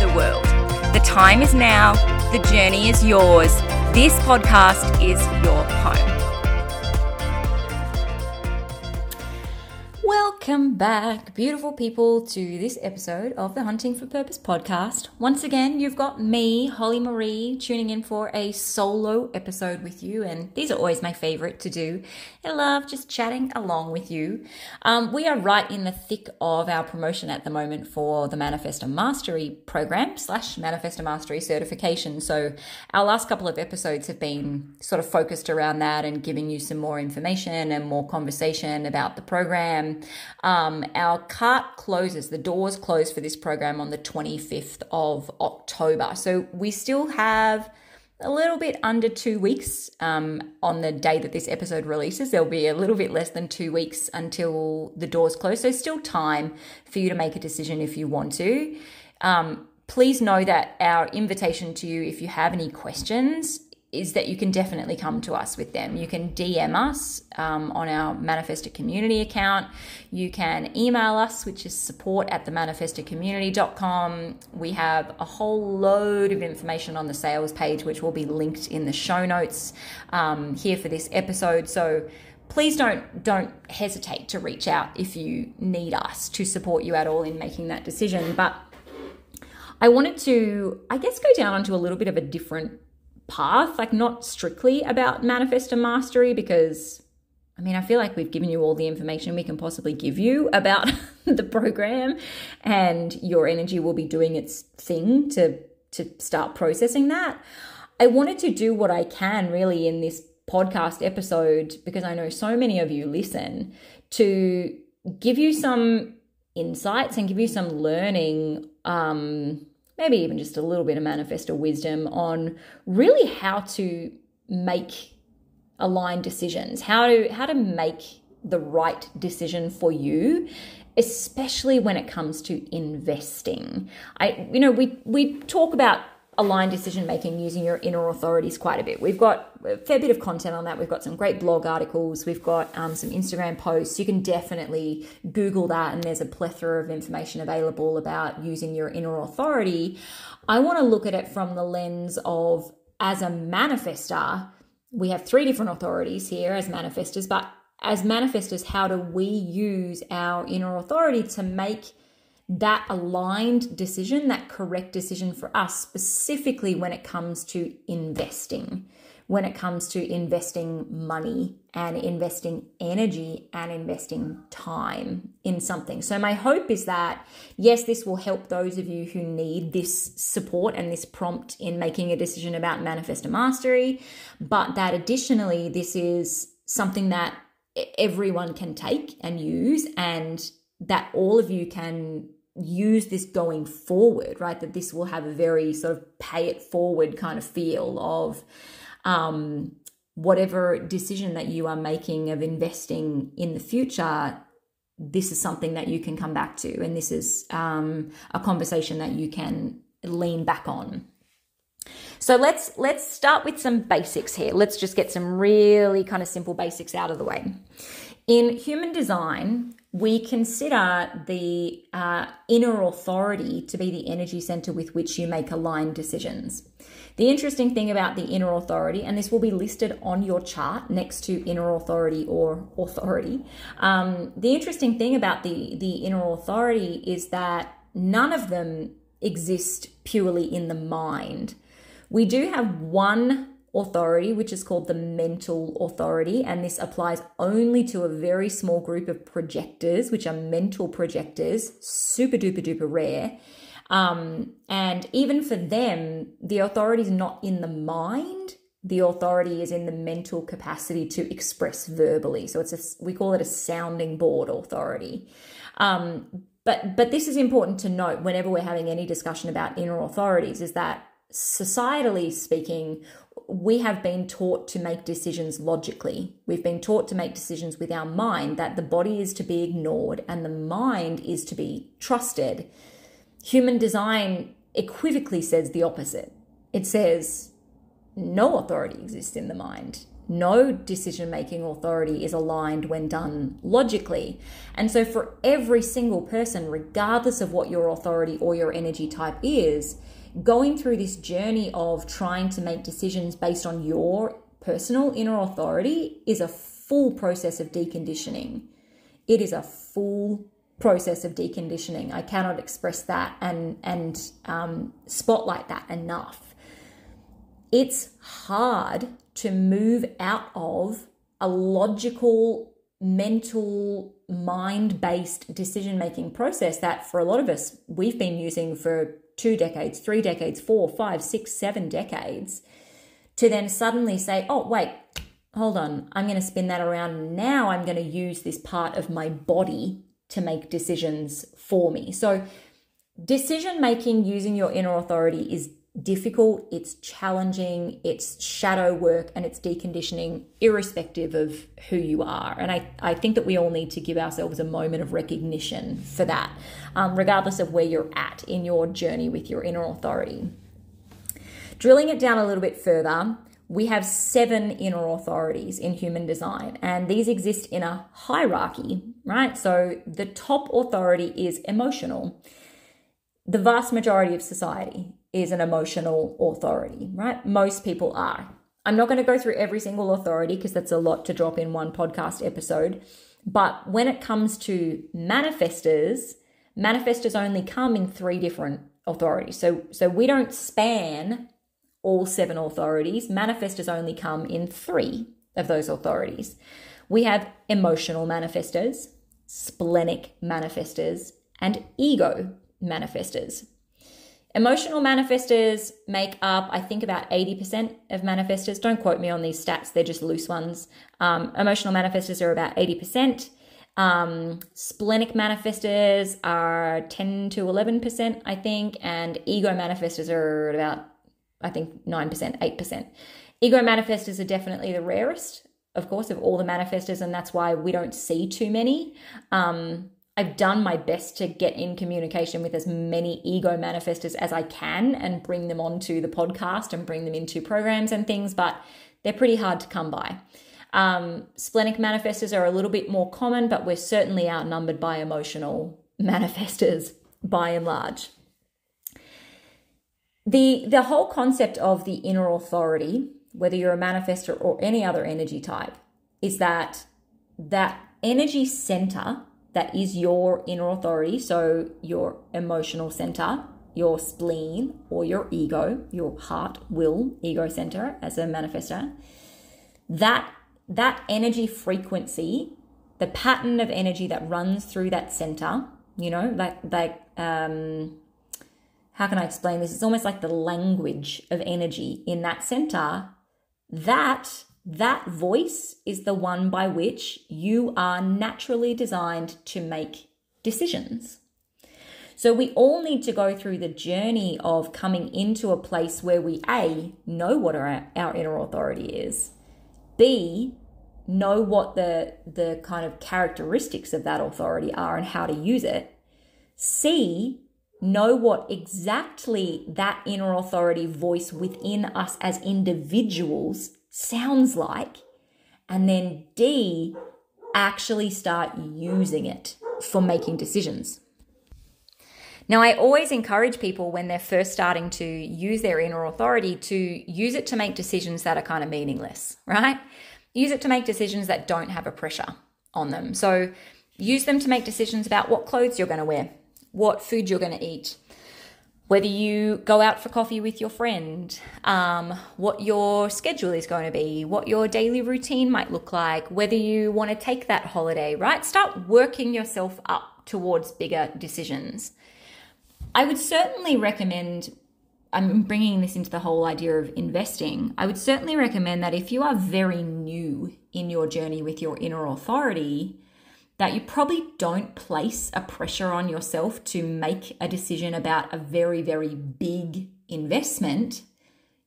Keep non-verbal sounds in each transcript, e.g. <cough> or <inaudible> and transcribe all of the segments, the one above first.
the world. The time is now, the journey is yours. This podcast is your home. Welcome back, beautiful people, to this episode of the Hunting for Purpose podcast. Once again, you've got me, Holly Marie, tuning in for a solo episode with you, and these are always my favorite to do. I love just chatting along with you. Um, we are right in the thick of our promotion at the moment for the Manifestor Mastery program slash Manifestor Mastery certification. So, our last couple of episodes have been sort of focused around that and giving you some more information and more conversation about the program. Um, our cart closes, the doors close for this program on the 25th of October. So we still have a little bit under two weeks um, on the day that this episode releases. There'll be a little bit less than two weeks until the doors close. So, still time for you to make a decision if you want to. Um, please know that our invitation to you, if you have any questions, is that you can definitely come to us with them. You can DM us um, on our Manifestor Community account. You can email us, which is support at the manifestorcommunity.com. We have a whole load of information on the sales page, which will be linked in the show notes um, here for this episode. So please don't don't hesitate to reach out if you need us to support you at all in making that decision. But I wanted to, I guess, go down onto a little bit of a different path, like not strictly about manifestor mastery, because I mean, I feel like we've given you all the information we can possibly give you about <laughs> the program, and your energy will be doing its thing to to start processing that. I wanted to do what I can really in this podcast episode because I know so many of you listen to give you some insights and give you some learning um, maybe even just a little bit of manifestor wisdom on really how to make aligned decisions, how to how to make the right decision for you especially when it comes to investing. I you know we we talk about aligned decision making using your inner authorities quite a bit. We've got a fair bit of content on that. We've got some great blog articles. We've got um, some Instagram posts. You can definitely Google that, and there's a plethora of information available about using your inner authority. I want to look at it from the lens of as a manifester, we have three different authorities here as manifestors, but as manifestors, how do we use our inner authority to make that aligned decision, that correct decision for us, specifically when it comes to investing, when it comes to investing money and investing energy and investing time in something. So, my hope is that, yes, this will help those of you who need this support and this prompt in making a decision about manifestor mastery, but that additionally, this is something that everyone can take and use and that all of you can use this going forward, right? That this will have a very sort of pay it forward kind of feel of um, whatever decision that you are making of investing in the future. This is something that you can come back to, and this is um, a conversation that you can lean back on. So let's let's start with some basics here. Let's just get some really kind of simple basics out of the way. In human design, we consider the uh, inner authority to be the energy center with which you make aligned decisions. The interesting thing about the inner authority, and this will be listed on your chart next to inner authority or authority. Um, the interesting thing about the, the inner authority is that none of them exist purely in the mind. We do have one authority, which is called the mental authority. And this applies only to a very small group of projectors, which are mental projectors, super duper duper rare. Um, and even for them, the authority is not in the mind. The authority is in the mental capacity to express verbally. So it's a, we call it a sounding board authority. Um, but but this is important to note whenever we're having any discussion about inner authorities is that societally speaking, we have been taught to make decisions logically. We've been taught to make decisions with our mind, that the body is to be ignored and the mind is to be trusted. Human design equivocally says the opposite. It says no authority exists in the mind. No decision making authority is aligned when done logically. And so, for every single person, regardless of what your authority or your energy type is, going through this journey of trying to make decisions based on your personal inner authority is a full process of deconditioning. It is a full process of deconditioning. I cannot express that and and um, spotlight that enough. It's hard to move out of a logical, mental, mind based decision making process that for a lot of us we've been using for two decades, three decades, four, five, six, seven decades, to then suddenly say, oh, wait, hold on, I'm going to spin that around. Now I'm going to use this part of my body to make decisions for me. So, decision making using your inner authority is difficult, it's challenging, it's shadow work, and it's deconditioning, irrespective of who you are. And I, I think that we all need to give ourselves a moment of recognition for that, um, regardless of where you're at in your journey with your inner authority. Drilling it down a little bit further, we have seven inner authorities in human design, and these exist in a hierarchy, right? So the top authority is emotional. The vast majority of society is an emotional authority, right? Most people are. I'm not going to go through every single authority because that's a lot to drop in one podcast episode. But when it comes to manifestors, manifestors only come in three different authorities. So, so we don't span all seven authorities. Manifestors only come in three of those authorities. We have emotional manifestors, splenic manifestors, and ego manifestors. Emotional manifestors make up, I think, about 80% of manifestors. Don't quote me on these stats, they're just loose ones. Um, emotional manifestors are about 80%. Um, splenic manifestors are 10 to 11%, I think, and ego manifestors are about, I think, 9%, 8%. Ego manifestors are definitely the rarest, of course, of all the manifestors, and that's why we don't see too many. Um, I've done my best to get in communication with as many ego manifestors as I can and bring them onto the podcast and bring them into programs and things, but they're pretty hard to come by. Um, splenic manifestors are a little bit more common, but we're certainly outnumbered by emotional <laughs> manifestors by and large. The, the whole concept of the inner authority, whether you're a manifestor or any other energy type, is that that energy center that is your inner authority, so your emotional center, your spleen, or your ego, your heart, will, ego center as a manifestor, that that energy frequency, the pattern of energy that runs through that center, you know, like like um how can I explain this? It's almost like the language of energy in that center. That that voice is the one by which you are naturally designed to make decisions. So we all need to go through the journey of coming into a place where we A, know what our, our inner authority is, B, know what the, the kind of characteristics of that authority are and how to use it, C, know what exactly that inner authority voice within us as individuals sounds like, and then D, actually start using it for making decisions. Now, I always encourage people when they're first starting to use their inner authority to use it to make decisions that are kind of meaningless, right? Use it to make decisions that don't have a pressure on them. So, use them to make decisions about what clothes you're going to wear, what food you're going to eat, whether you go out for coffee with your friend, um, what your schedule is going to be, what your daily routine might look like, whether you want to take that holiday, right? Start working yourself up towards bigger decisions. I would certainly recommend. I'm bringing this into the whole idea of investing. I would certainly recommend that if you are very new in your journey with your inner authority, that you probably don't place a pressure on yourself to make a decision about a very, very big investment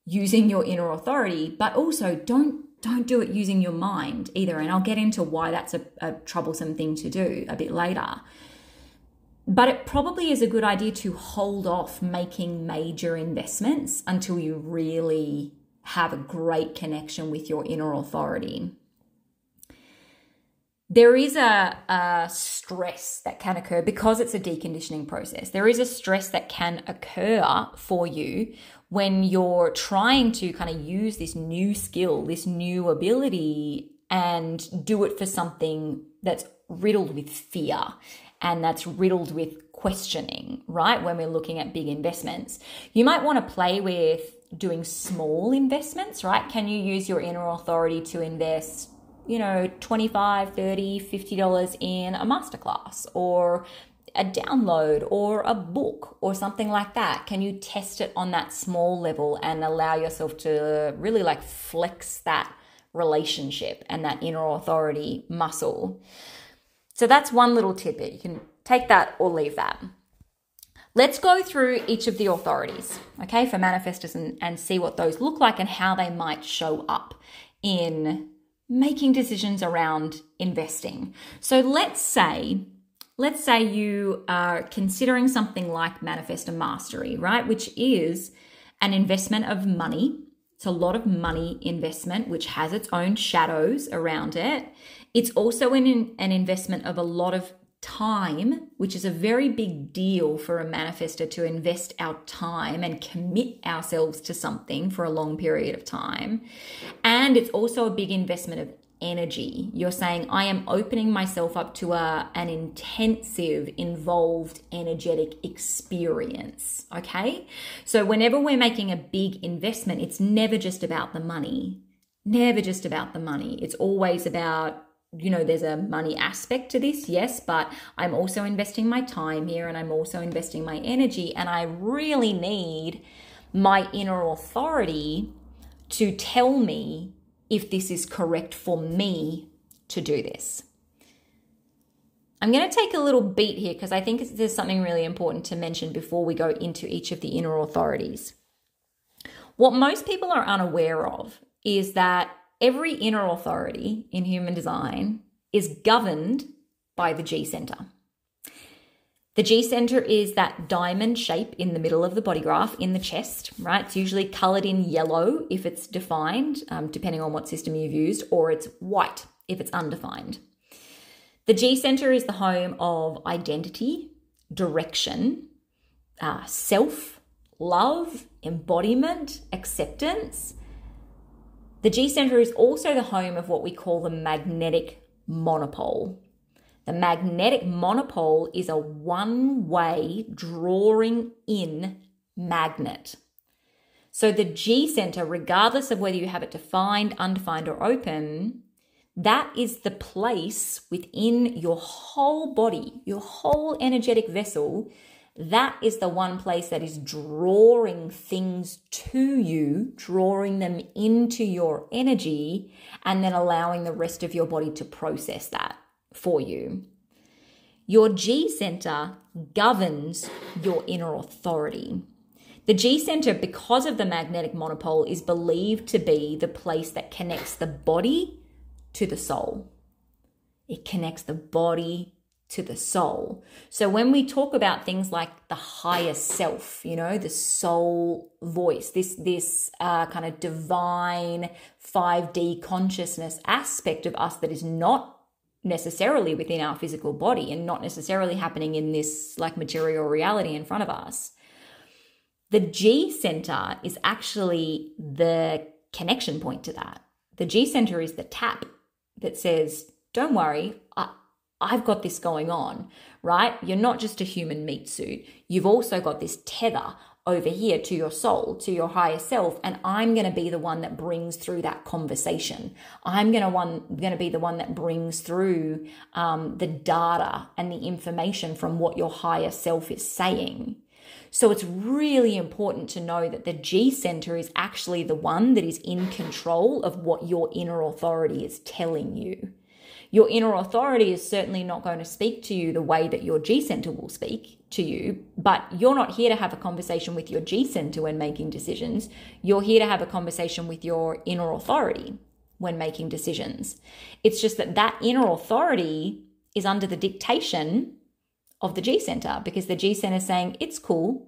using your inner authority, but also don't don't do it using your mind either. And I'll get into why that's a, a troublesome thing to do a bit later. But it probably is a good idea to hold off making major investments until you really have a great connection with your inner authority there is a, a, stress that can occur because it's a deconditioning process. There is a stress that can occur for you when you're trying to kind of use this new skill, this new ability, and do it for something that's riddled with fear and that's riddled with questioning, right? When we're looking at big investments, you might want to play with doing small investments, right? Can you use your inner authority to invest you know 25 30 50 dollars in a masterclass or a download or a book or something like that. Can you test it on that small level and allow yourself to really like flex that relationship and that inner authority muscle? So that's one little tidbit you can take that or leave that. Let's go through each of the authorities, okay, for manifestors and, and see what those look like and how they might show up in making decisions around investing. So let's say let's say you are considering something like manifest manifestor mastery, right, which is an investment of money. It's a lot of money investment which has its own shadows around it. It's also an, an investment of a lot of time, which is a very big deal for a manifester to invest our time and commit ourselves to something for a long period of time. And it's also a big investment of energy. You're saying, I am opening myself up to a, an intensive, involved, energetic experience. Okay. So, whenever we're making a big investment, it's never just about the money. Never just about the money. It's always about you know, there's a money aspect to this, yes, but I'm also investing my time here and I'm also investing my energy. And I really need my inner authority to tell me if this is correct for me to do this. I'm going to take a little beat here because I think there's something really important to mention before we go into each of the inner authorities. What most people are unaware of is that every inner authority in human design is governed by the G center. The G center is that diamond shape in the middle of the body graph in the chest, right? It's usually colored in yellow if it's defined, um, depending on what system you've used, or it's white if it's undefined. The G center is the home of identity, direction, uh, self, love, embodiment, acceptance, the G center is also the home of what we call the magnetic monopole. The magnetic monopole is a one way drawing in magnet. So the G center, regardless of whether you have it defined, undefined, or open, that is the place within your whole body, your whole energetic vessel that is the one place that is drawing things to you, drawing them into your energy, and then allowing the rest of your body to process that for you. Your G center governs your inner authority. The G center, because of the magnetic monopole, is believed to be the place that connects the body to the soul. It connects the body to the soul. So when we talk about things like the higher self, you know, the soul voice, this this uh, kind of divine 5D consciousness aspect of us that is not necessarily within our physical body and not necessarily happening in this like material reality in front of us. The G center is actually the connection point to that. The G center is the tap that says, don't worry, I've got this going on, right? You're not just a human meat suit. You've also got this tether over here to your soul, to your higher self, and I'm going to be the one that brings through that conversation. I'm going to one going to be the one that brings through um, the data and the information from what your higher self is saying. So it's really important to know that the G center is actually the one that is in control of what your inner authority is telling you. Your inner authority is certainly not going to speak to you the way that your G center will speak to you, but you're not here to have a conversation with your G center when making decisions. You're here to have a conversation with your inner authority when making decisions. It's just that that inner authority is under the dictation of the G center because the G center is saying it's cool.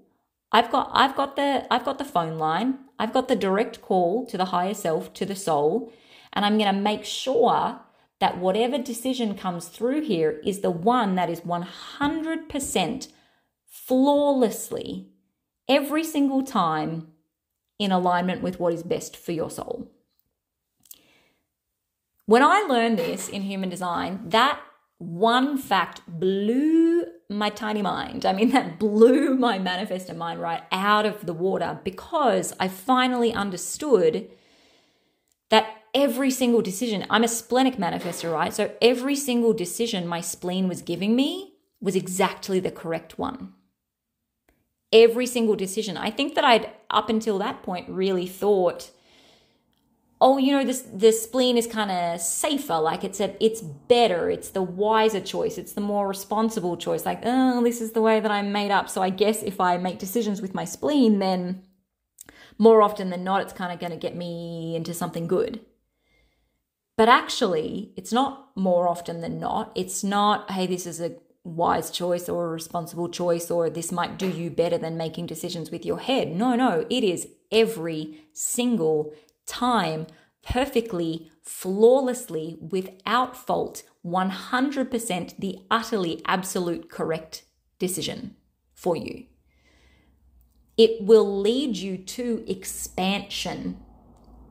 I've got I've got the I've got the phone line. I've got the direct call to the higher self, to the soul, and I'm going to make sure that whatever decision comes through here is the one that is 100% flawlessly every single time in alignment with what is best for your soul. When I learned this in human design, that one fact blew my tiny mind. I mean, <laughs> that blew my manifestor mind right out of the water because I finally understood that every single decision, I'm a splenic manifestor, right? So every single decision my spleen was giving me was exactly the correct one. Every single decision. I think that I'd, up until that point, really thought, oh, you know, this the spleen is kind of safer. Like it's a, it's better. It's the wiser choice. It's the more responsible choice. Like, oh, this is the way that I'm made up. So I guess if I make decisions with my spleen, then more often than not, it's kind of going to get me into something good. But actually, it's not more often than not. It's not, hey, this is a wise choice or a responsible choice, or this might do you better than making decisions with your head. No, no, it is every single time, perfectly, flawlessly, without fault, 100% the utterly absolute correct decision for you. It will lead you to expansion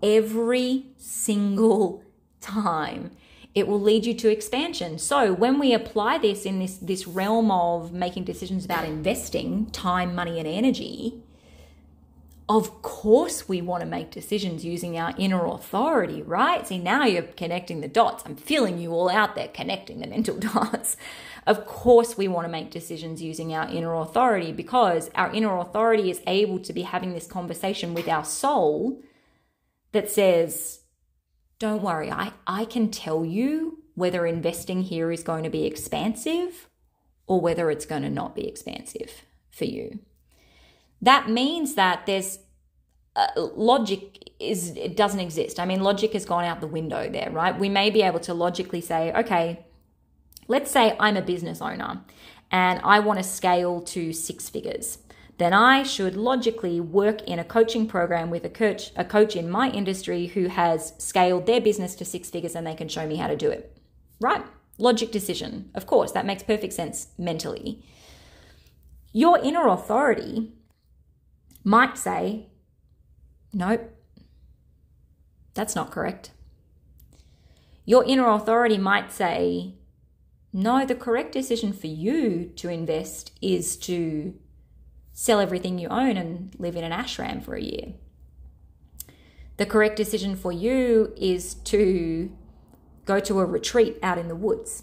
every single time it will lead you to expansion. So when we apply this in this this realm of making decisions about investing time, money and energy, of course we want to make decisions using our inner authority, right? See, now you're connecting the dots. I'm feeling you all out there connecting the <laughs> mental dots. Of course we want to make decisions using our inner authority because our inner authority is able to be having this conversation with our soul that says, don't worry, I, I can tell you whether investing here is going to be expansive or whether it's going to not be expansive for you. That means that there's uh, logic is it doesn't exist. I mean, logic has gone out the window there, right? We may be able to logically say, okay, let's say I'm a business owner and I want to scale to six figures then I should logically work in a coaching program with a coach, a coach in my industry who has scaled their business to six figures and they can show me how to do it. Right? Logic decision. Of course, that makes perfect sense mentally. Your inner authority might say, nope, that's not correct. Your inner authority might say, no, the correct decision for you to invest is to sell everything you own and live in an ashram for a year. The correct decision for you is to go to a retreat out in the woods.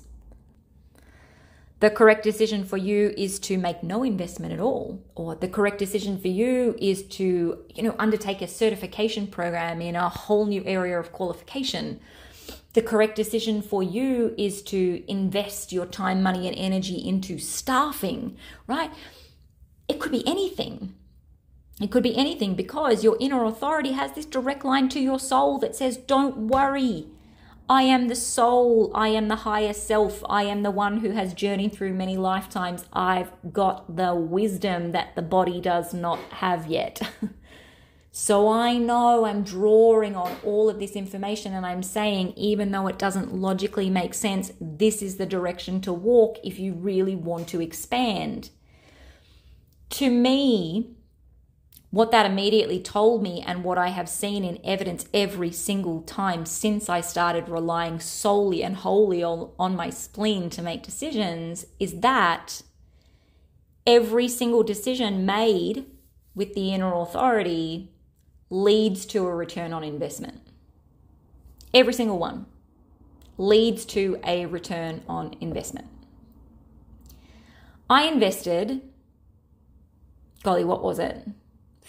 The correct decision for you is to make no investment at all. Or the correct decision for you is to, you know, undertake a certification program in a whole new area of qualification. The correct decision for you is to invest your time, money, and energy into staffing, right? It could be anything. It could be anything because your inner authority has this direct line to your soul that says, Don't worry. I am the soul. I am the higher self. I am the one who has journeyed through many lifetimes. I've got the wisdom that the body does not have yet. <laughs> so I know I'm drawing on all of this information and I'm saying, even though it doesn't logically make sense, this is the direction to walk if you really want to expand to me, what that immediately told me, and what I have seen in evidence every single time since I started relying solely and wholly on, my spleen to make decisions, is that every single decision made with the inner authority leads to a return on investment. Every single one leads to a return on investment. I invested, golly, what was it?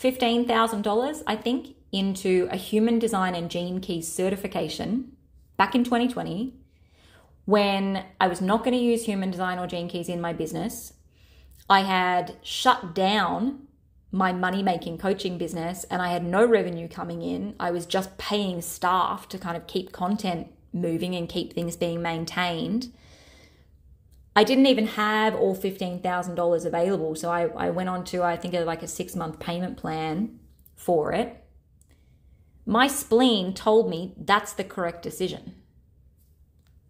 $15,000, I think, into a human design and gene keys certification back in 2020 when I was not going to use human design or gene keys in my business. I had shut down my money making coaching business and I had no revenue coming in. I was just paying staff to kind of keep content moving and keep things being maintained. I didn't even have all $15,000 available. So I, I went on to, I think, like a six month payment plan for it. My spleen told me that's the correct decision.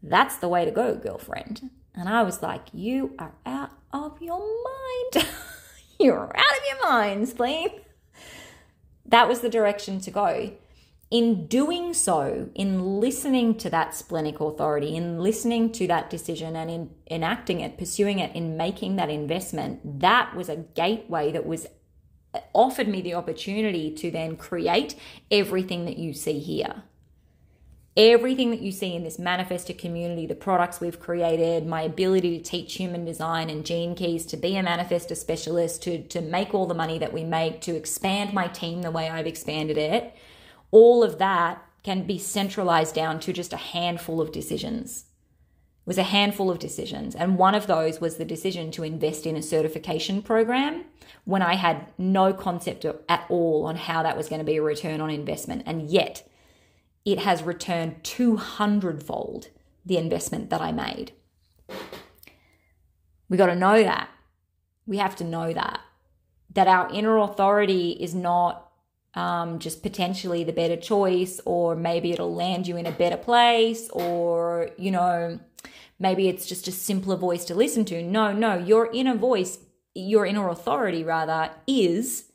That's the way to go, girlfriend. And I was like, You are out of your mind. <laughs> You're out of your mind, spleen. That was the direction to go. In doing so, in listening to that splenic authority, in listening to that decision and in enacting it, pursuing it, in making that investment, that was a gateway that was uh, offered me the opportunity to then create everything that you see here. Everything that you see in this manifestor community, the products we've created, my ability to teach human design and gene keys, to be a manifester specialist, to, to make all the money that we make, to expand my team the way I've expanded it, all of that can be centralized down to just a handful of decisions. It was a handful of decisions. And one of those was the decision to invest in a certification program when I had no concept at all on how that was going to be a return on investment. And yet, it has returned 200 fold the investment that I made. We got to know that. We have to know that. That our inner authority is not um, just potentially the better choice, or maybe it'll land you in a better place, or, you know, maybe it's just a simpler voice to listen to. No, no, your inner voice, your inner authority rather, is,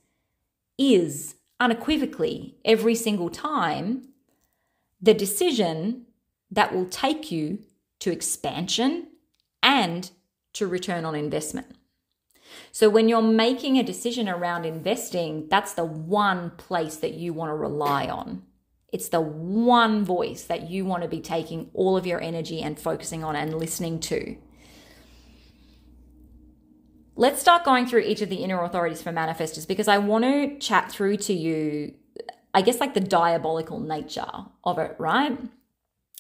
is unequivocally every single time the decision that will take you to expansion and to return on investment. So, when you're making a decision around investing, that's the one place that you want to rely on. It's the one voice that you want to be taking all of your energy and focusing on and listening to. Let's start going through each of the inner authorities for manifestors because I want to chat through to you I guess, like the diabolical nature of it, right?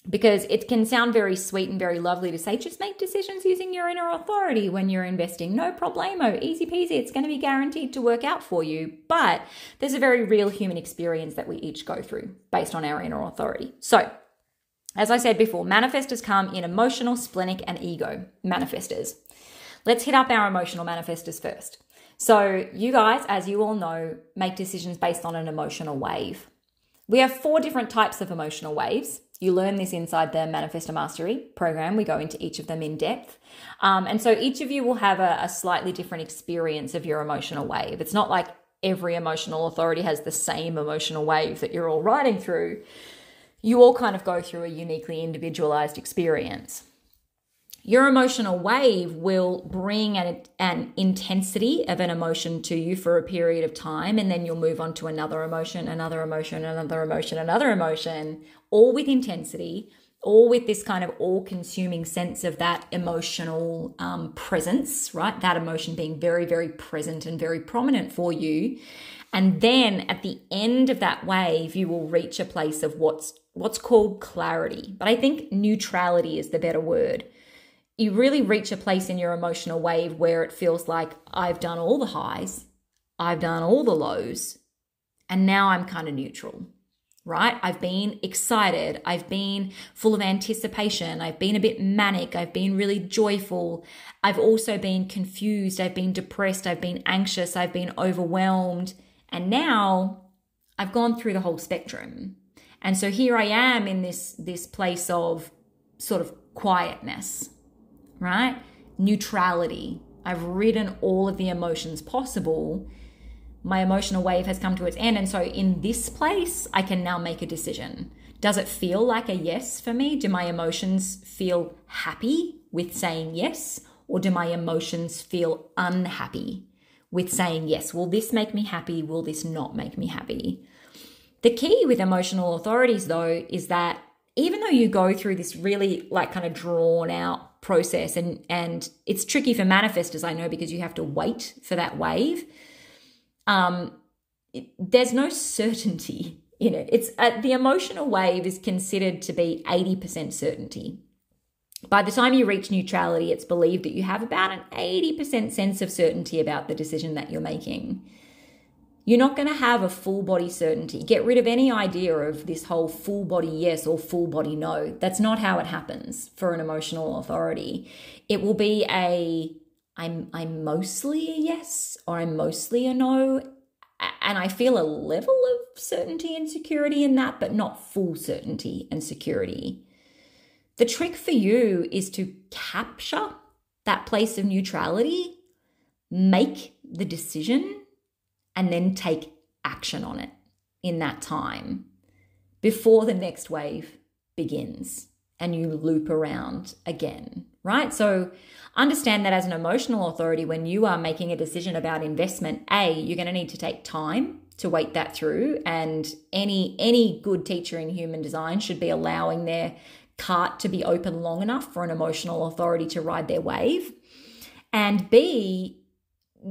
Because it can sound very sweet and very lovely to say, just make decisions using your inner authority when you're investing. No problemo, easy peasy. It's going to be guaranteed to work out for you. But there's a very real human experience that we each go through based on our inner authority. So, as I said before, manifestors come in emotional, splenic, and ego manifestors. Let's hit up our emotional manifestors first. So, you guys, as you all know, make decisions based on an emotional wave. We have four different types of emotional waves. You learn this inside the Manifestor Mastery program. We go into each of them in depth. Um, and so each of you will have a, a slightly different experience of your emotional wave. It's not like every emotional authority has the same emotional wave that you're all riding through. You all kind of go through a uniquely individualized experience your emotional wave will bring an, an intensity of an emotion to you for a period of time and then you'll move on to another emotion another emotion another emotion another emotion all with intensity all with this kind of all consuming sense of that emotional um, presence right? That emotion being very very present and very prominent for you. And then at the end of that wave you will reach a place of what's what's called clarity. But i think neutrality is the better word you really reach a place in your emotional wave where it feels like I've done all the highs, I've done all the lows, and now I'm kind of neutral, right? I've been excited, I've been full of anticipation, I've been a bit manic, I've been really joyful, I've also been confused, I've been depressed, I've been anxious, I've been overwhelmed, and now I've gone through the whole spectrum. And so here I am in this this place of sort of quietness right? Neutrality. I've ridden all of the emotions possible. My emotional wave has come to its end. And so, in this place, I can now make a decision. Does it feel like a yes for me? Do my emotions feel happy with saying yes? Or do my emotions feel unhappy with saying, yes, will this make me happy? Will this not make me happy? The key with emotional authorities, though, is that even though you go through this really like kind of drawn out process. And and it's tricky for manifestors i know because you have to wait for that wave. Um it, there's no certainty <laughs> in it. It's uh, the emotional wave is considered to be 80% certainty. By the time you reach neutrality it's believed that you have about an 80% sense of certainty about the decision that you're making you're not going to have a full body certainty. Get rid of any idea of this whole full body yes or full body no. That's not how it happens for an emotional authority. It will be a I'm I'm mostly a yes or I'm mostly a no and I feel a level of certainty and security in that but not full certainty and security. The trick for you is to capture that place of neutrality, make the decision and then take action on it in that time before the next wave begins and you loop around again, right? So understand that as an emotional authority, when you are making a decision about investment, A, you're going to need to take time to wait that through. And any any good teacher in human design should be allowing their cart to be open long enough for an emotional authority to ride their wave. And B,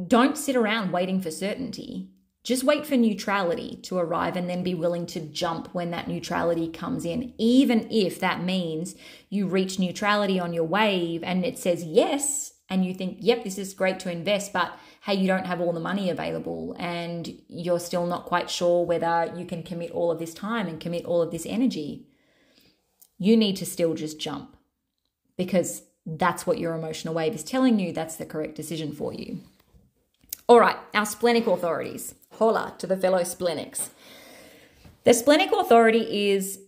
don't sit around waiting for certainty. Just wait for neutrality to arrive and then be willing to jump when that neutrality comes in, even if that means you reach neutrality on your wave and it says yes, and you think, yep, this is great to invest, but hey, you don't have all the money available and you're still not quite sure whether you can commit all of this time and commit all of this energy. You need to still just jump because that's what your emotional wave is telling you that's the correct decision for you. All right, our splenic authorities. Hola to the fellow splenics. The splenic authority is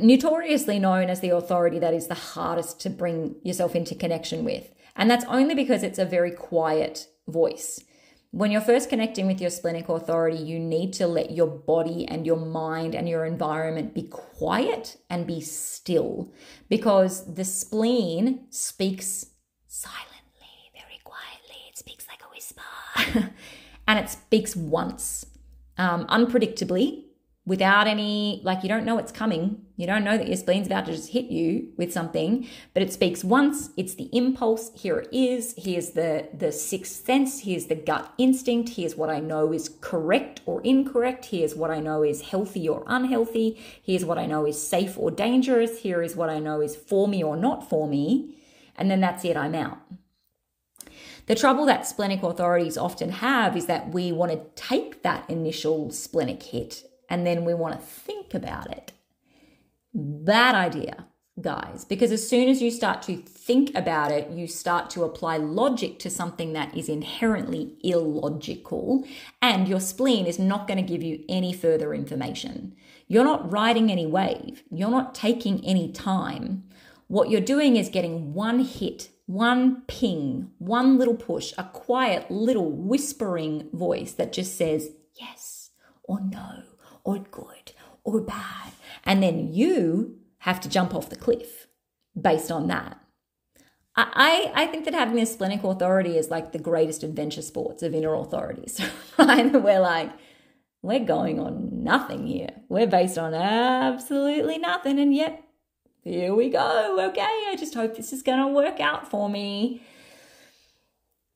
notoriously known as the authority that is the hardest to bring yourself into connection with. And that's only because it's a very quiet voice. When you're first connecting with your splenic authority, you need to let your body and your mind and your environment be quiet and be still because the spleen speaks silently <laughs> and it speaks once, um, unpredictably, without any, like you don't know it's coming. You don't know that your spleen's about to just hit you with something, but it speaks once. It's the impulse. Here it is. Here's the, the sixth sense. Here's the gut instinct. Here's what I know is correct or incorrect. Here's what I know is healthy or unhealthy. Here's what I know is safe or dangerous. Here is what I know is for me or not for me. And then that's it. I'm out. The trouble that splenic authorities often have is that we want to take that initial splenic hit and then we want to think about it. Bad idea, guys, because as soon as you start to think about it, you start to apply logic to something that is inherently illogical, and your spleen is not going to give you any further information. You're not riding any wave, you're not taking any time. What you're doing is getting one hit one ping, one little push, a quiet little whispering voice that just says yes or no or good or bad. And then you have to jump off the cliff based on that. I, I think that having a splenic authority is like the greatest adventure sports of inner authorities, <laughs> right? We're like, we're going on nothing here. We're based on absolutely nothing. And yet here we go. Okay, I just hope this is going to work out for me.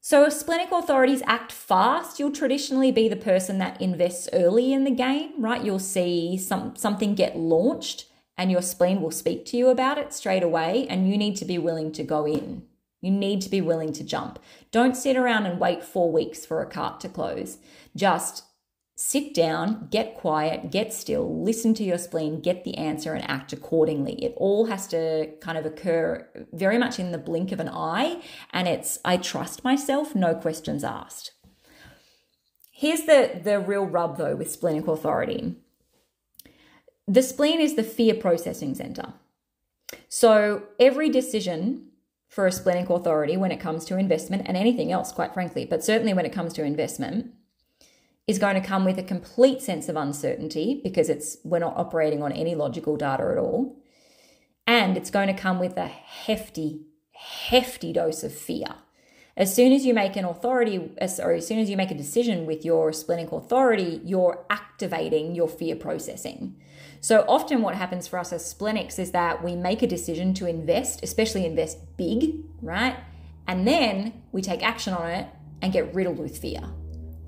So, if splenic authorities act fast, you'll traditionally be the person that invests early in the game, right? You'll see some, something get launched and your spleen will speak to you about it straight away, and you need to be willing to go in. You need to be willing to jump. Don't sit around and wait four weeks for a cart to close. Just sit down, get quiet, get still, listen to your spleen, get the answer, and act accordingly. It all has to kind of occur very much in the blink of an eye. And it's, I trust myself, no questions asked. Here's the, the real rub though with splenic authority the spleen is the fear processing center. So every decision for a splenic authority when it comes to investment and anything else, quite frankly, but certainly when it comes to investment, is going to come with a complete sense of uncertainty because it's we're not operating on any logical data at all. And it's going to come with a hefty, hefty dose of fear, As soon as you make an authority, uh, sorry, as soon as you make a decision with your splenic authority, you're activating your fear processing. So often, what happens for us as splenics is that we make a decision to invest, especially invest big, right? And then we take action on it and get riddled with fear.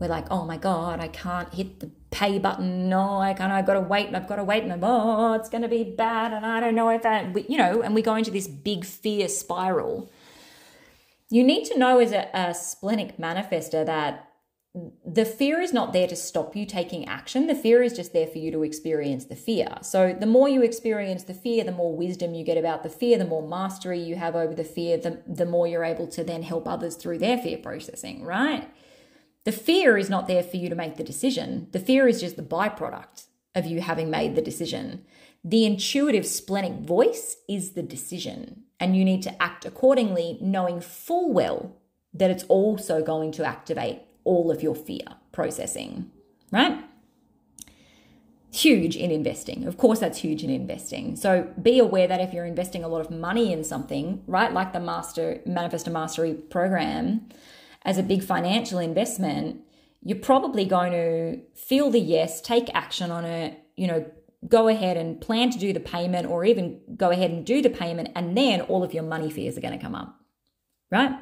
We're like, oh my God, I can't hit the pay button. No, I can't. I've got to wait and I've got to wait and I'm, oh, it's going to be bad. And I don't know if that, you know, and we go into this big fear spiral. You need to know as a, a splenic manifestor that the fear is not there to stop you taking action. The fear is just there for you to experience the fear. So, the more you experience the fear, the more wisdom you get about the fear, the more mastery you have over the fear, the, the more you're able to then help others through their fear processing, right? The fear is not there for you to make the decision. The fear is just the byproduct of you having made the decision. The intuitive splenic voice is the decision, and you need to act accordingly, knowing full well that it's also going to activate all of your fear processing, right? Huge in investing. Of course, that's huge in investing. So be aware that if you're investing a lot of money in something, right, like the Master Manifestor Mastery program, as a big financial investment, you're probably going to feel the yes, take action on it, you know, go ahead and plan to do the payment or even go ahead and do the payment and then all of your money fears are going to come up. Right?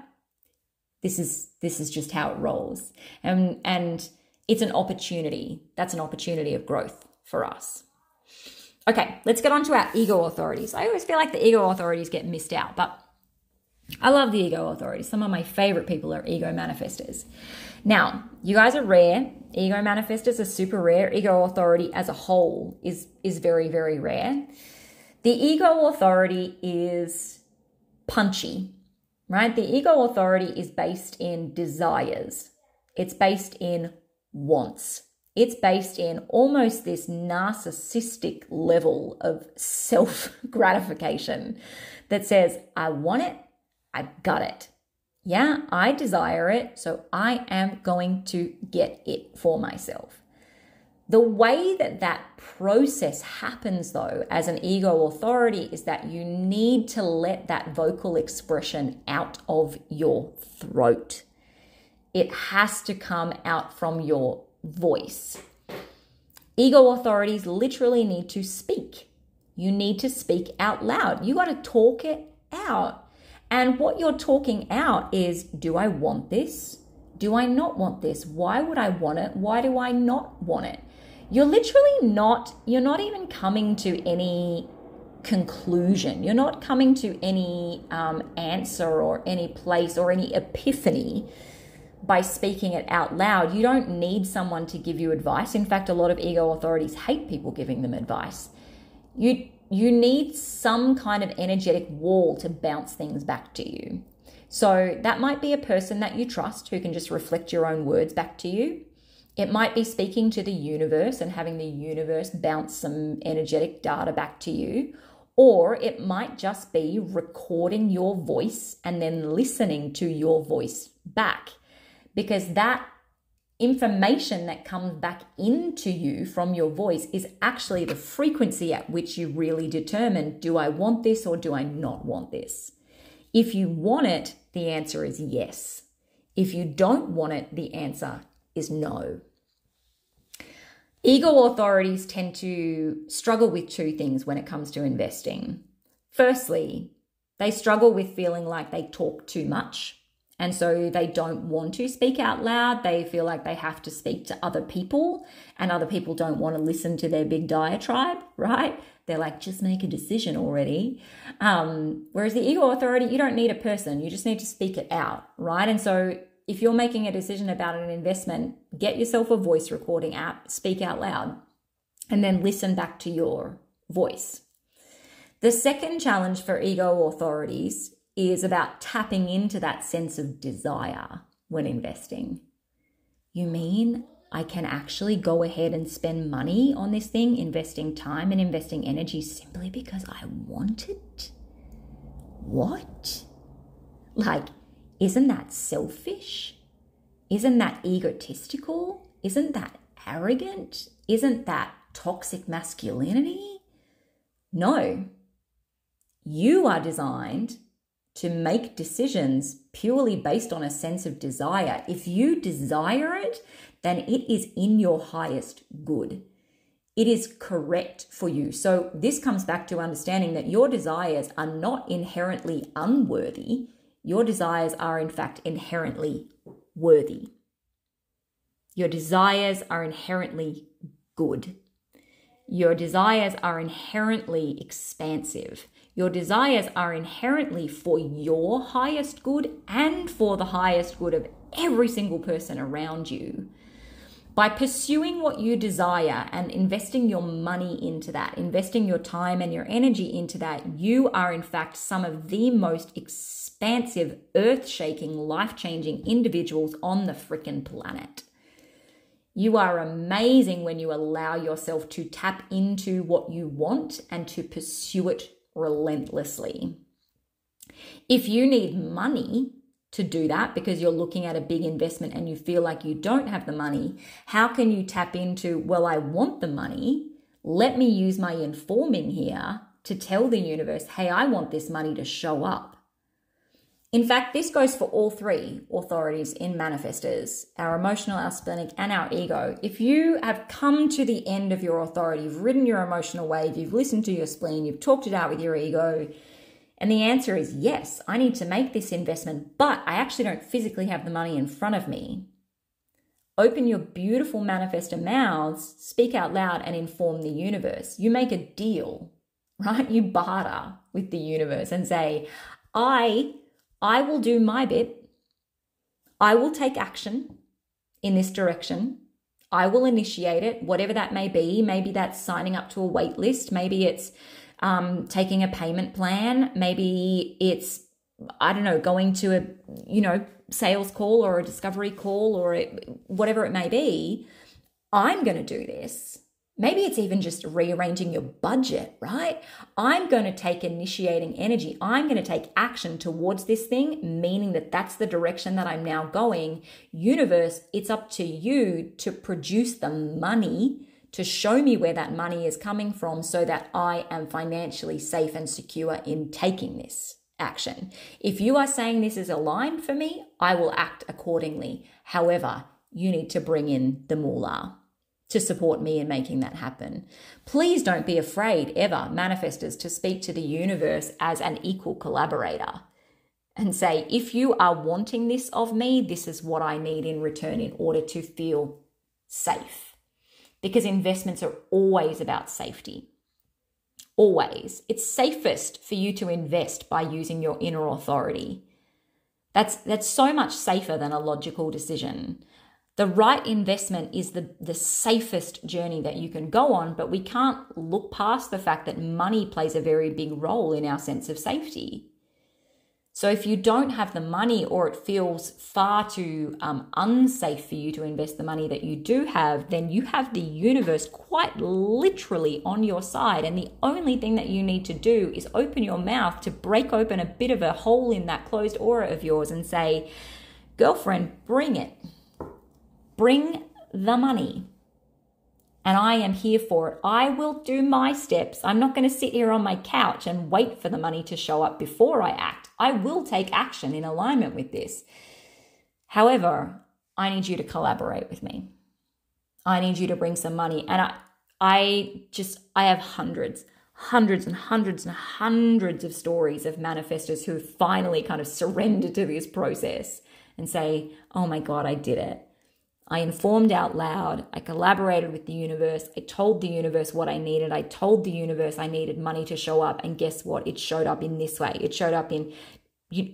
This is this is just how it rolls. And and it's an opportunity. That's an opportunity of growth for us. Okay, let's get on to our ego authorities. I always feel like the ego authorities get missed out, but I love the ego authorities. Some of my favorite people are ego manifestors. Now, you guys are rare. Ego manifestors are super rare. Ego authority as a whole is is very very rare. The ego authority is punchy, right? The ego authority is based in desires. It's based in wants. It's based in almost this narcissistic level of self gratification that says, I want it, I've got it. Yeah, I desire it, so I am going to get it for myself. The way that that process happens, though, as an ego authority, is that you need to let that vocal expression out of your throat. It has to come out from your voice. Ego authorities literally need to speak. You need to speak out loud. You got to talk it out. And what you're talking out is do I want this? Do I not want this? Why would I want it? Why do I not want it? You're literally not, you're not even coming to any conclusion. You're not coming to any um, answer or any place or any epiphany by speaking it out loud. You don't need someone to give you advice. In fact, a lot of ego authorities hate people giving them advice. You you need some kind of energetic wall to bounce things back to you. So that might be a person that you trust who can just reflect your own words back to you. It might be speaking to the universe and having the universe bounce some energetic data back to you. Or it might just be recording your voice and then listening to your voice back. Because that information that comes back into you from your voice is actually the frequency at which you really determine do I want this or do I not want this? If you want it, the answer is yes. If you don't want it, the answer is no. Ego authorities tend to struggle with two things when it comes to investing. Firstly, they struggle with feeling like they talk too much and so they don't want to speak out loud. They feel like they have to speak to other people, and other people don't want to listen to their big diatribe, right? They're like, just make a decision already. Um, whereas the ego authority, you don't need a person, you just need to speak it out, right? And so if you're making a decision about an investment, get yourself a voice recording app, speak out loud, and then listen back to your voice. The second challenge for ego authorities is about tapping into that sense of desire when investing. You mean I can actually go ahead and spend money on this thing, investing time and investing energy simply because I want it? What? Like, isn't that selfish? Isn't that egotistical? Isn't that arrogant? Isn't that toxic masculinity? No. You are designed to make decisions purely based on a sense of desire. If you desire it, then it is in your highest good. It is correct for you. So, this comes back to understanding that your desires are not inherently unworthy. Your desires are, in fact, inherently worthy. Your desires are inherently good. Your desires are inherently expansive. Your desires are inherently for your highest good and for the highest good of every single person around you. By pursuing what you desire and investing your money into that, investing your time and your energy into that, you are in fact some of the most expansive, earth shaking, life changing individuals on the freaking planet. You are amazing when you allow yourself to tap into what you want and to pursue it relentlessly. If you need money to do that because you're looking at a big investment and you feel like you don't have the money, how can you tap into, well, I want the money? Let me use my informing here to tell the universe, hey, I want this money to show up. In fact, this goes for all three authorities in manifestors our emotional, our splenic, and our ego. If you have come to the end of your authority, you've ridden your emotional wave, you've listened to your spleen, you've talked it out with your ego, and the answer is yes, I need to make this investment, but I actually don't physically have the money in front of me. Open your beautiful manifestor mouths, speak out loud, and inform the universe. You make a deal, right? You barter with the universe and say, I I will do my bit. I will take action in this direction. I will initiate it, whatever that may be. Maybe that's signing up to a wait list. Maybe it's um, taking a payment plan. Maybe it's, I don't know, going to a, you know, sales call or a discovery call or it, whatever it may be. I'm going to do this. Maybe it's even just rearranging your budget, right? I'm going to take initiating energy. I'm going to take action towards this thing, meaning that that's the direction that I'm now going. Universe, it's up to you to produce the money to show me where that money is coming from so that I am financially safe and secure in taking this action. If you are saying this is aligned for me, I will act accordingly. However, you need to bring in the moolah to support me in making that happen. Please don't be afraid ever, manifestors, to speak to the universe as an equal collaborator and say, if you are wanting this of me, this is what I need in return in order to feel safe. Because investments are always about safety. Always. It's safest for you to invest by using your inner authority. That's, that's so much safer than a logical decision the right investment is the, the safest journey that you can go on, but we can't look past the fact that money plays a very big role in our sense of safety. So if you don't have the money or it feels far too um, unsafe for you to invest the money that you do have, then you have the universe quite literally on your side. And the only thing that you need to do is open your mouth to break open a bit of a hole in that closed aura of yours and say, Girlfriend, bring it. Bring the money. And I am here for it. I will do my steps. I'm not going to sit here on my couch and wait for the money to show up before I act. I will take action in alignment with this. However, I need you to collaborate with me. I need you to bring some money. And I, I just, I have hundreds, hundreds and hundreds and hundreds of stories of manifestors who finally kind of surrender to this process and say, oh my God, I did it. I informed out loud. I collaborated with the universe. I told the universe what I needed. I told the universe I needed money to show up. And guess what? It showed up in this way. It showed up in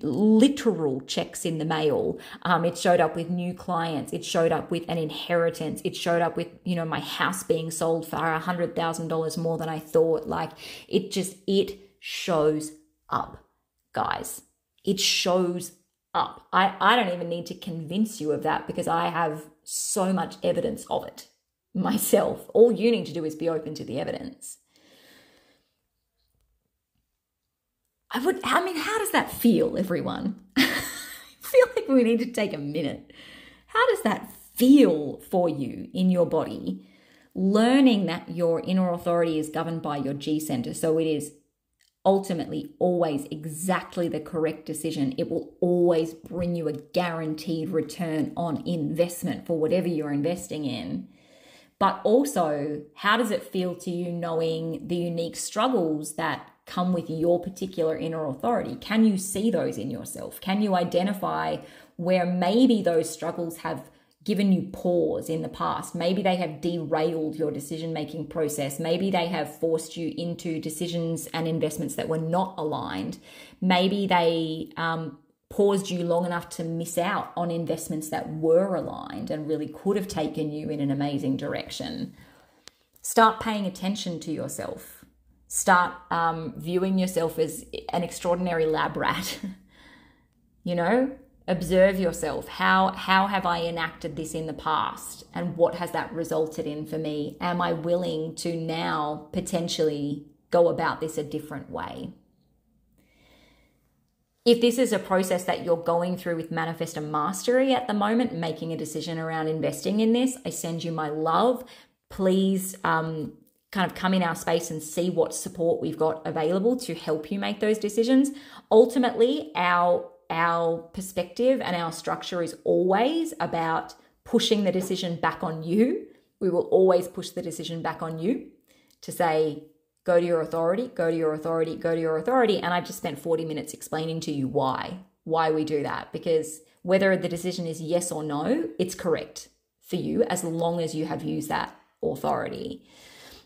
literal checks in the mail. Um, it showed up with new clients. It showed up with an inheritance. It showed up with, you know, my house being sold for a hundred thousand dollars more than I thought. Like it just, it shows up, guys. It shows up. I, I don't even need to convince you of that because I have so much evidence of it <laughs> myself. All you need to do is be open to the evidence. I would, I mean, how does that feel, everyone? <laughs> I feel like we need to take a minute. How does that feel for you in your body? Learning that your inner authority is governed by your G center. So it is ultimately always exactly the correct decision. It will always bring you a guaranteed return on investment for whatever you're investing in. But also, how does it feel to you knowing the unique struggles that come with your particular inner authority? Can you see those in yourself? Can you identify where maybe those struggles have given you pause in the past. Maybe they have derailed your decision making process. Maybe they have forced you into decisions and investments that were not aligned. Maybe they um, paused you long enough to miss out on investments that were aligned and really could have taken you in an amazing direction. Start paying attention to yourself. Start um, viewing yourself as an extraordinary lab rat. <laughs> you know, observe yourself. How how have i enacted this in the past? And what has that resulted in for me? Am i willing to now potentially go about this a different way? If this is a process that you're going through with manifestor mastery at the moment making a decision around investing in this i send you my love. Please um, kind of come in our space and see what support we've got available to help you make those decisions. Ultimately our our perspective and our structure is always about pushing the decision back on you. We will always push the decision back on you to say, go to your authority, go to your authority, go to your authority. And I just spent 40 minutes explaining to you why, why we do that. Because whether the decision is yes or no, it's correct for you as long as you have used that authority.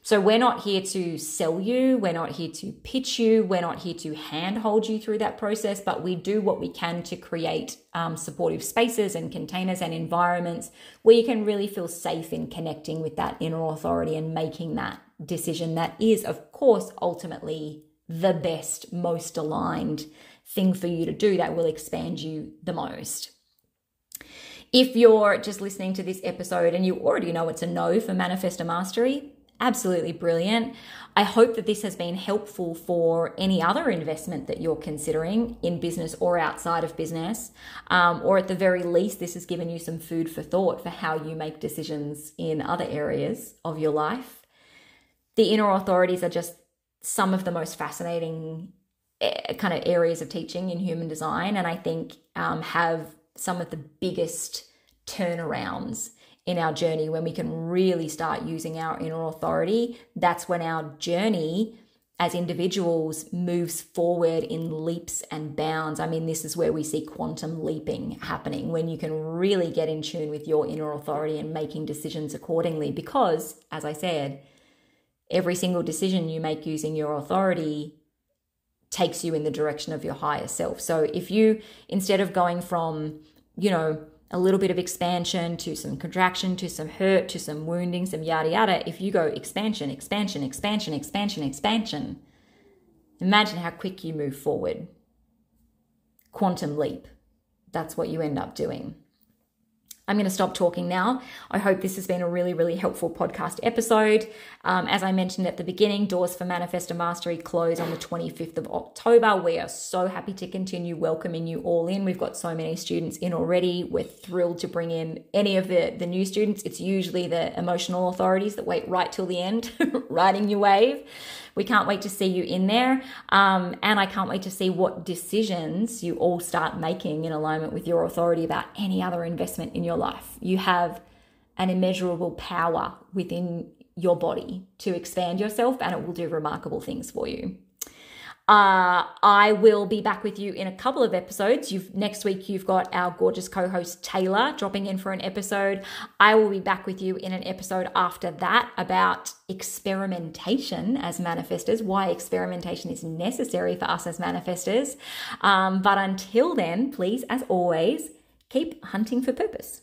So we're not here to sell you, we're not here to pitch you, we're not here to handhold you through that process, but we do what we can to create um, supportive spaces and containers and environments where you can really feel safe in connecting with that inner authority and making that decision that is, of course, ultimately the best, most aligned thing for you to do that will expand you the most. If you're just listening to this episode and you already know it's a no for Manifestor Mastery, absolutely brilliant. I hope that this has been helpful for any other investment that you're considering in business or outside of business. Um, or at the very least, this has given you some food for thought for how you make decisions in other areas of your life. The inner authorities are just some of the most fascinating eh, kind of areas of teaching in human design, and I think um, have some of the biggest turnarounds in our journey, when we can really start using our inner authority, that's when our journey as individuals moves forward in leaps and bounds. I mean, this is where we see quantum leaping happening when you can really get in tune with your inner authority and making decisions accordingly. Because, as I said, every single decision you make using your authority takes you in the direction of your higher self. So if you, instead of going from, you know, a little bit of expansion to some contraction to some hurt to some wounding, some yada yada, if you go expansion, expansion, expansion, expansion, expansion, imagine how quick you move forward. Quantum leap. That's what you end up doing. I'm going to stop talking now. I hope this has been a really, really helpful podcast episode. Um, as I mentioned at the beginning, doors for Manifestor Mastery close on the 25th of October. We are so happy to continue welcoming you all in. We've got so many students in already. We're thrilled to bring in any of the, the new students. It's usually the emotional authorities that wait right till the end, <laughs> riding your wave. We can't wait to see you in there. Um, and I can't wait to see what decisions you all start making in alignment with your authority about any other investment in your life. You have an immeasurable power within your body to expand yourself, and it will do remarkable things for you. Uh, I will be back with you in a couple of episodes. You've next week you've got our gorgeous co-host Taylor dropping in for an episode. I will be back with you in an episode after that about experimentation as manifestors, why experimentation is necessary for us as manifestors. Um, but until then, please, as always, keep hunting for purpose.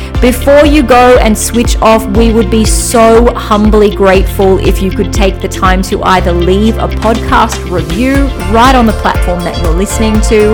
Before you go and switch off, we would be so humbly grateful if you could take the time to either leave a podcast review right on the platform that you're listening to